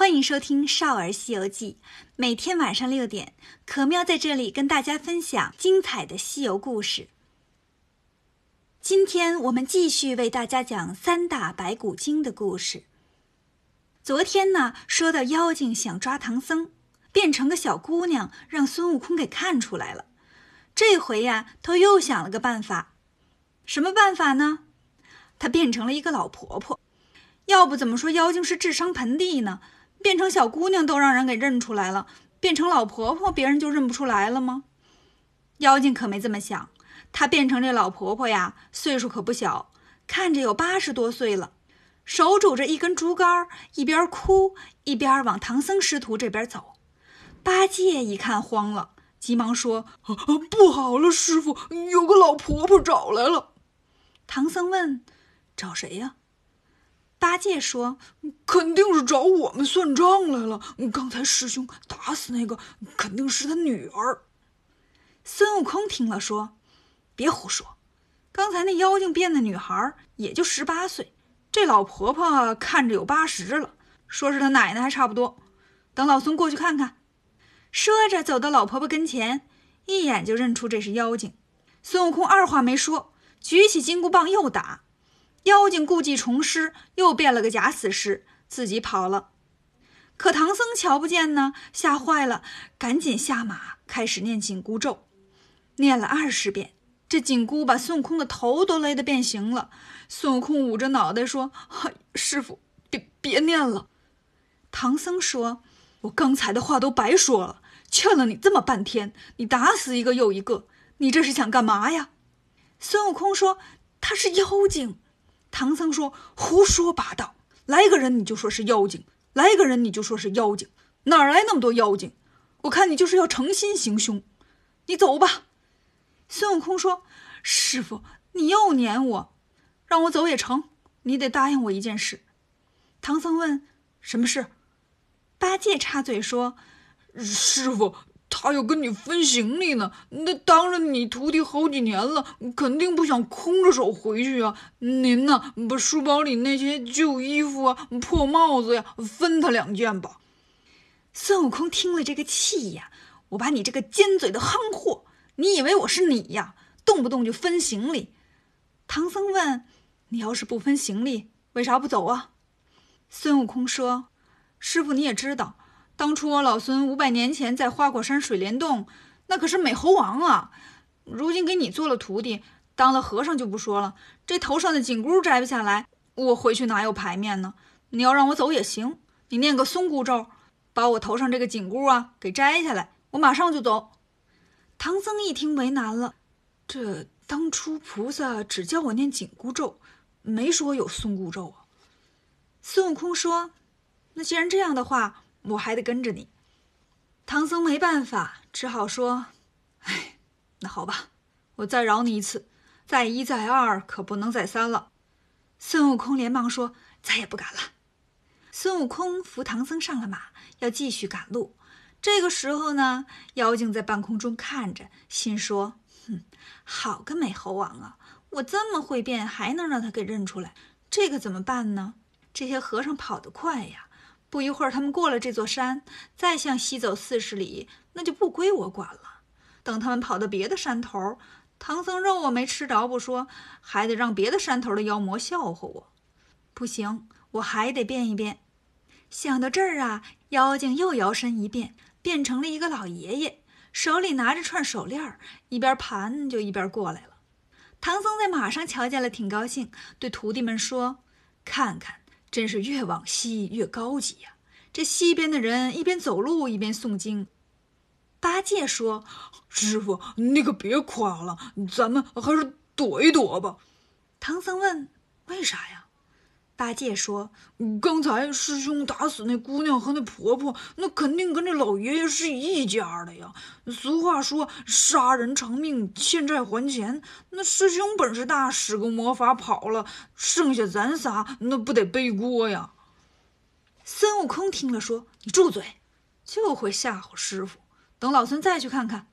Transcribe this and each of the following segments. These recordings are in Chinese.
欢迎收听《少儿西游记》，每天晚上六点，可喵在这里跟大家分享精彩的西游故事。今天我们继续为大家讲三打白骨精的故事。昨天呢，说到妖精想抓唐僧，变成个小姑娘，让孙悟空给看出来了。这回呀，他又想了个办法。什么办法呢？他变成了一个老婆婆。要不怎么说妖精是智商盆地呢？变成小姑娘都让人给认出来了，变成老婆婆别人就认不出来了吗？妖精可没这么想，她变成这老婆婆呀，岁数可不小，看着有八十多岁了，手拄着一根竹竿，一边哭一边往唐僧师徒这边走。八戒一看慌了，急忙说：“不好了，师傅，有个老婆婆找来了。”唐僧问：“找谁呀？”八戒说：“肯定是找我们算账来了。刚才师兄打死那个，肯定是他女儿。”孙悟空听了说：“别胡说，刚才那妖精变的女孩也就十八岁，这老婆婆看着有八十了，说是她奶奶还差不多。等老孙过去看看。”说着，走到老婆婆跟前，一眼就认出这是妖精。孙悟空二话没说，举起金箍棒又打。妖精故技重施，又变了个假死尸，自己跑了。可唐僧瞧不见呢，吓坏了，赶紧下马，开始念紧箍咒，念了二十遍。这紧箍把孙悟空的头都勒得变形了。孙悟空捂着脑袋说：“师傅，别别念了。”唐僧说：“我刚才的话都白说了，劝了你这么半天，你打死一个又一个，你这是想干嘛呀？”孙悟空说：“他是妖精。”唐僧说：“胡说八道！来个人你就说是妖精，来个人你就说是妖精，哪来那么多妖精？我看你就是要诚心行凶。你走吧。”孙悟空说：“师傅，你又撵我，让我走也成。你得答应我一件事。”唐僧问：“什么事？”八戒插嘴说：“师傅。”他要跟你分行李呢，那当了你徒弟好几年了，肯定不想空着手回去啊。您呢，把书包里那些旧衣服啊、破帽子呀，分他两件吧。孙悟空听了这个气呀，我把你这个尖嘴的憨货，你以为我是你呀？动不动就分行李。唐僧问：“你要是不分行李，为啥不走啊？”孙悟空说：“师傅你也知道。”当初我老孙五百年前在花果山水帘洞，那可是美猴王啊！如今给你做了徒弟，当了和尚就不说了，这头上的紧箍摘不下来，我回去哪有牌面呢？你要让我走也行，你念个松箍咒，把我头上这个紧箍啊给摘下来，我马上就走。唐僧一听为难了，这当初菩萨只教我念紧箍咒，没说有松箍咒啊。孙悟空说：“那既然这样的话。”我还得跟着你，唐僧没办法，只好说：“哎，那好吧，我再饶你一次，再一再二，可不能再三了。”孙悟空连忙说：“再也不敢了。”孙悟空扶唐僧上了马，要继续赶路。这个时候呢，妖精在半空中看着，心说：“哼，好个美猴王啊！我这么会变，还能让他给认出来？这可怎么办呢？这些和尚跑得快呀！”不一会儿，他们过了这座山，再向西走四十里，那就不归我管了。等他们跑到别的山头，唐僧肉我没吃着不说，还得让别的山头的妖魔笑话我。不行，我还得变一变。想到这儿啊，妖精又摇身一变，变成了一个老爷爷，手里拿着串手链，一边盘就一边过来了。唐僧在马上瞧见了，挺高兴，对徒弟们说：“看看。”真是越往西越高级呀！这西边的人一边走路一边诵经。八戒说：“师傅，你可别夸了，咱们还是躲一躲吧。”唐僧问：“为啥呀？”八戒说：“刚才师兄打死那姑娘和那婆婆，那肯定跟这老爷爷是一家的呀。俗话说，杀人偿命，欠债还钱。那师兄本事大，使个魔法跑了，剩下咱仨，那不得背锅呀？”孙悟空听了说：“你住嘴，就会吓唬师傅。等老孙再去看看。”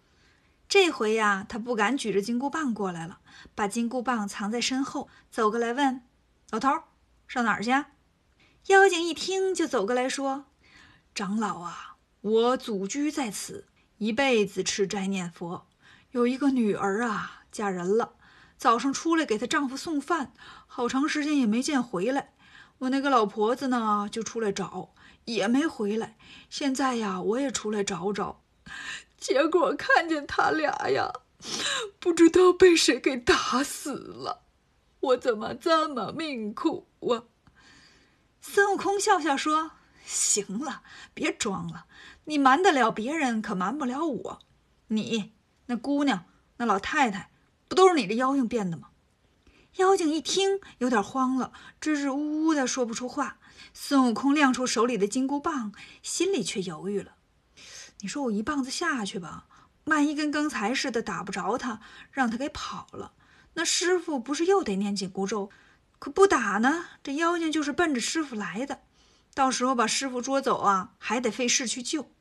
这回呀，他不敢举着金箍棒过来了，把金箍棒藏在身后，走过来问：“老头。”上哪儿去？妖精一听就走过来说：“长老啊，我祖居在此，一辈子吃斋念佛。有一个女儿啊，嫁人了，早上出来给她丈夫送饭，好长时间也没见回来。我那个老婆子呢，就出来找，也没回来。现在呀，我也出来找找，结果看见他俩呀，不知道被谁给打死了。我怎么这么命苦啊？孙悟空笑笑说：“行了，别装了，你瞒得了别人，可瞒不了我。你那姑娘、那老太太，不都是你这妖精变的吗？”妖精一听，有点慌了，支支吾吾的说不出话。孙悟空亮出手里的金箍棒，心里却犹豫了：“你说我一棒子下去吧，万一跟刚才似的打不着他，让他给跑了，那师傅不是又得念紧箍咒？可不打呢，这妖精就是奔着师傅来的，到时候把师傅捉走啊，还得费事去救。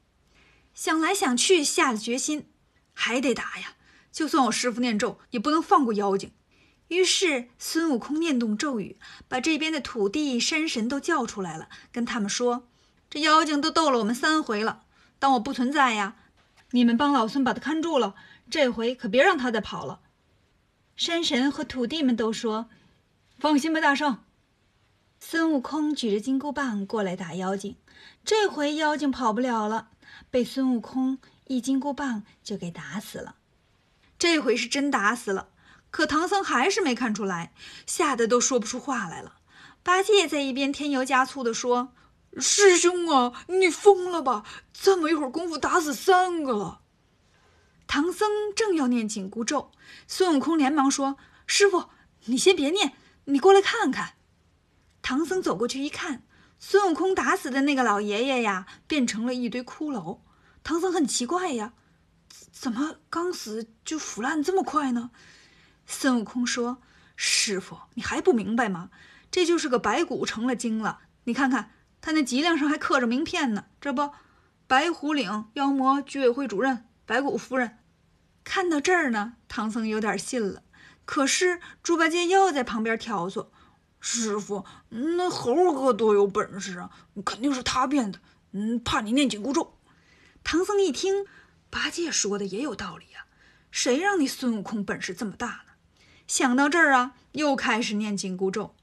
想来想去，下了决心，还得打呀！就算我师傅念咒，也不能放过妖精。”于是孙悟空念动咒语，把这边的土地、山神都叫出来了，跟他们说：“这妖精都斗了我们三回了，当我不存在呀！你们帮老孙把他看住了，这回可别让他再跑了。”山神和土地们都说：“放心吧，大圣。”孙悟空举着金箍棒过来打妖精，这回妖精跑不了了，被孙悟空一金箍棒就给打死了。这回是真打死了。可唐僧还是没看出来，吓得都说不出话来了。八戒在一边添油加醋地说：“师兄啊，你疯了吧？这么一会儿功夫打死三个了。”唐僧正要念紧箍咒，孙悟空连忙说：“师傅，你先别念，你过来看看。”唐僧走过去一看，孙悟空打死的那个老爷爷呀，变成了一堆骷髅。唐僧很奇怪呀，怎么刚死就腐烂这么快呢？孙悟空说：“师傅，你还不明白吗？这就是个白骨成了精了。你看看，他那脊梁上还刻着名片呢。这不，白虎岭妖魔居委会主任白骨夫人。”看到这儿呢，唐僧有点信了。可是猪八戒又在旁边挑唆：“师傅，那猴哥多有本事啊，肯定是他变的。嗯，怕你念紧箍咒。”唐僧一听，八戒说的也有道理呀，谁让你孙悟空本事这么大呢？想到这儿啊，又开始念紧箍咒。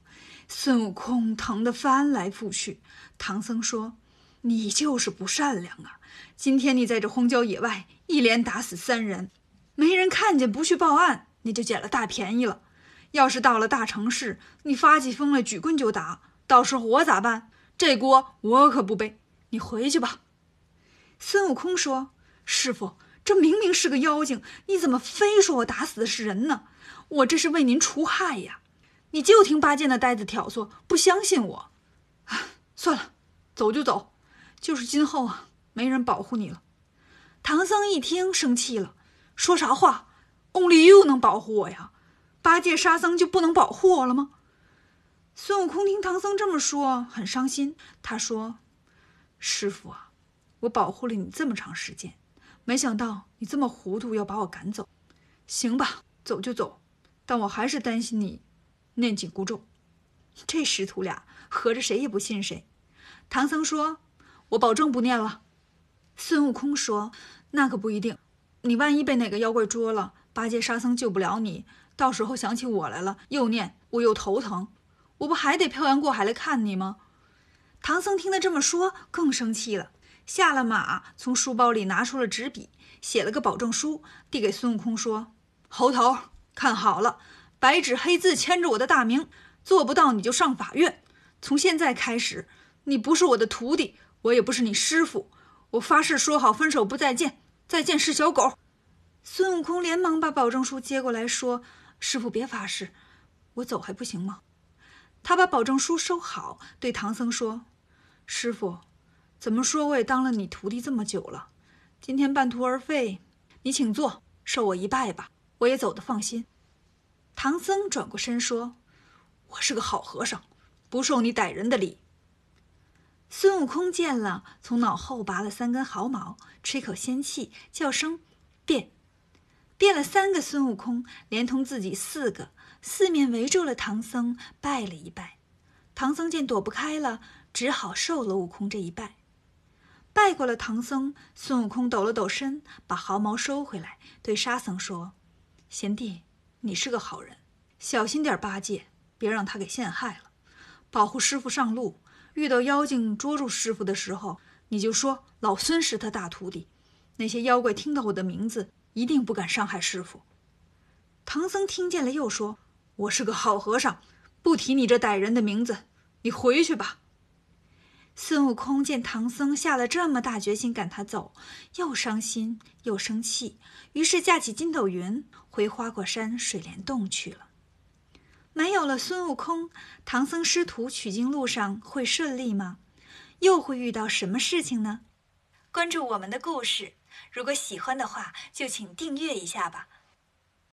孙悟空疼得翻来覆去。唐僧说：“你就是不善良啊！今天你在这荒郊野外一连打死三人，没人看见不去报案，你就捡了大便宜了。要是到了大城市，你发起疯来举棍就打，到时候我咋办？这锅我可不背。你回去吧。”孙悟空说：“师傅，这明明是个妖精，你怎么非说我打死的是人呢？”我这是为您除害呀！你就听八戒那呆子挑唆，不相信我。啊算了，走就走，就是今后啊，没人保护你了。唐僧一听生气了，说啥话？Only you 能保护我呀？八戒、沙僧就不能保护我了吗？孙悟空听唐僧这么说，很伤心。他说：“师傅啊，我保护了你这么长时间，没想到你这么糊涂，要把我赶走。行吧，走就走。”但我还是担心你念紧箍咒，这师徒俩合着谁也不信谁。唐僧说：“我保证不念了。”孙悟空说：“那可不一定，你万一被哪个妖怪捉了，八戒、沙僧救不了你，到时候想起我来了又念，我又头疼，我不还得漂洋过海来看你吗？”唐僧听他这么说，更生气了，下了马，从书包里拿出了纸笔，写了个保证书，递给孙悟空说：“猴头。”看好了，白纸黑字签着我的大名，做不到你就上法院。从现在开始，你不是我的徒弟，我也不是你师傅。我发誓说好分手不再见，再见是小狗。孙悟空连忙把保证书接过来说：“师傅别发誓，我走还不行吗？”他把保证书收好，对唐僧说：“师傅，怎么说我也当了你徒弟这么久了，今天半途而废，你请坐，受我一拜吧。”我也走得放心。唐僧转过身说：“我是个好和尚，不受你歹人的礼。”孙悟空见了，从脑后拔了三根毫毛，吹口仙气，叫声“变”，变了三个孙悟空，连同自己四个，四面围住了唐僧，拜了一拜。唐僧见躲不开了，只好受了悟空这一拜。拜过了唐僧，孙悟空抖了抖身，把毫毛收回来，对沙僧说：“贤弟，你是个好人，小心点八戒，别让他给陷害了，保护师傅上路。遇到妖精捉住师傅的时候，你就说老孙是他大徒弟。那些妖怪听到我的名字，一定不敢伤害师傅。”唐僧听见了，又说：“我是个好和尚，不提你这歹人的名字，你回去吧。”孙悟空见唐僧下了这么大决心赶他走，又伤心又生气，于是架起筋斗云回花果山水帘洞去了。没有了孙悟空，唐僧师徒取经路上会顺利吗？又会遇到什么事情呢？关注我们的故事，如果喜欢的话，就请订阅一下吧。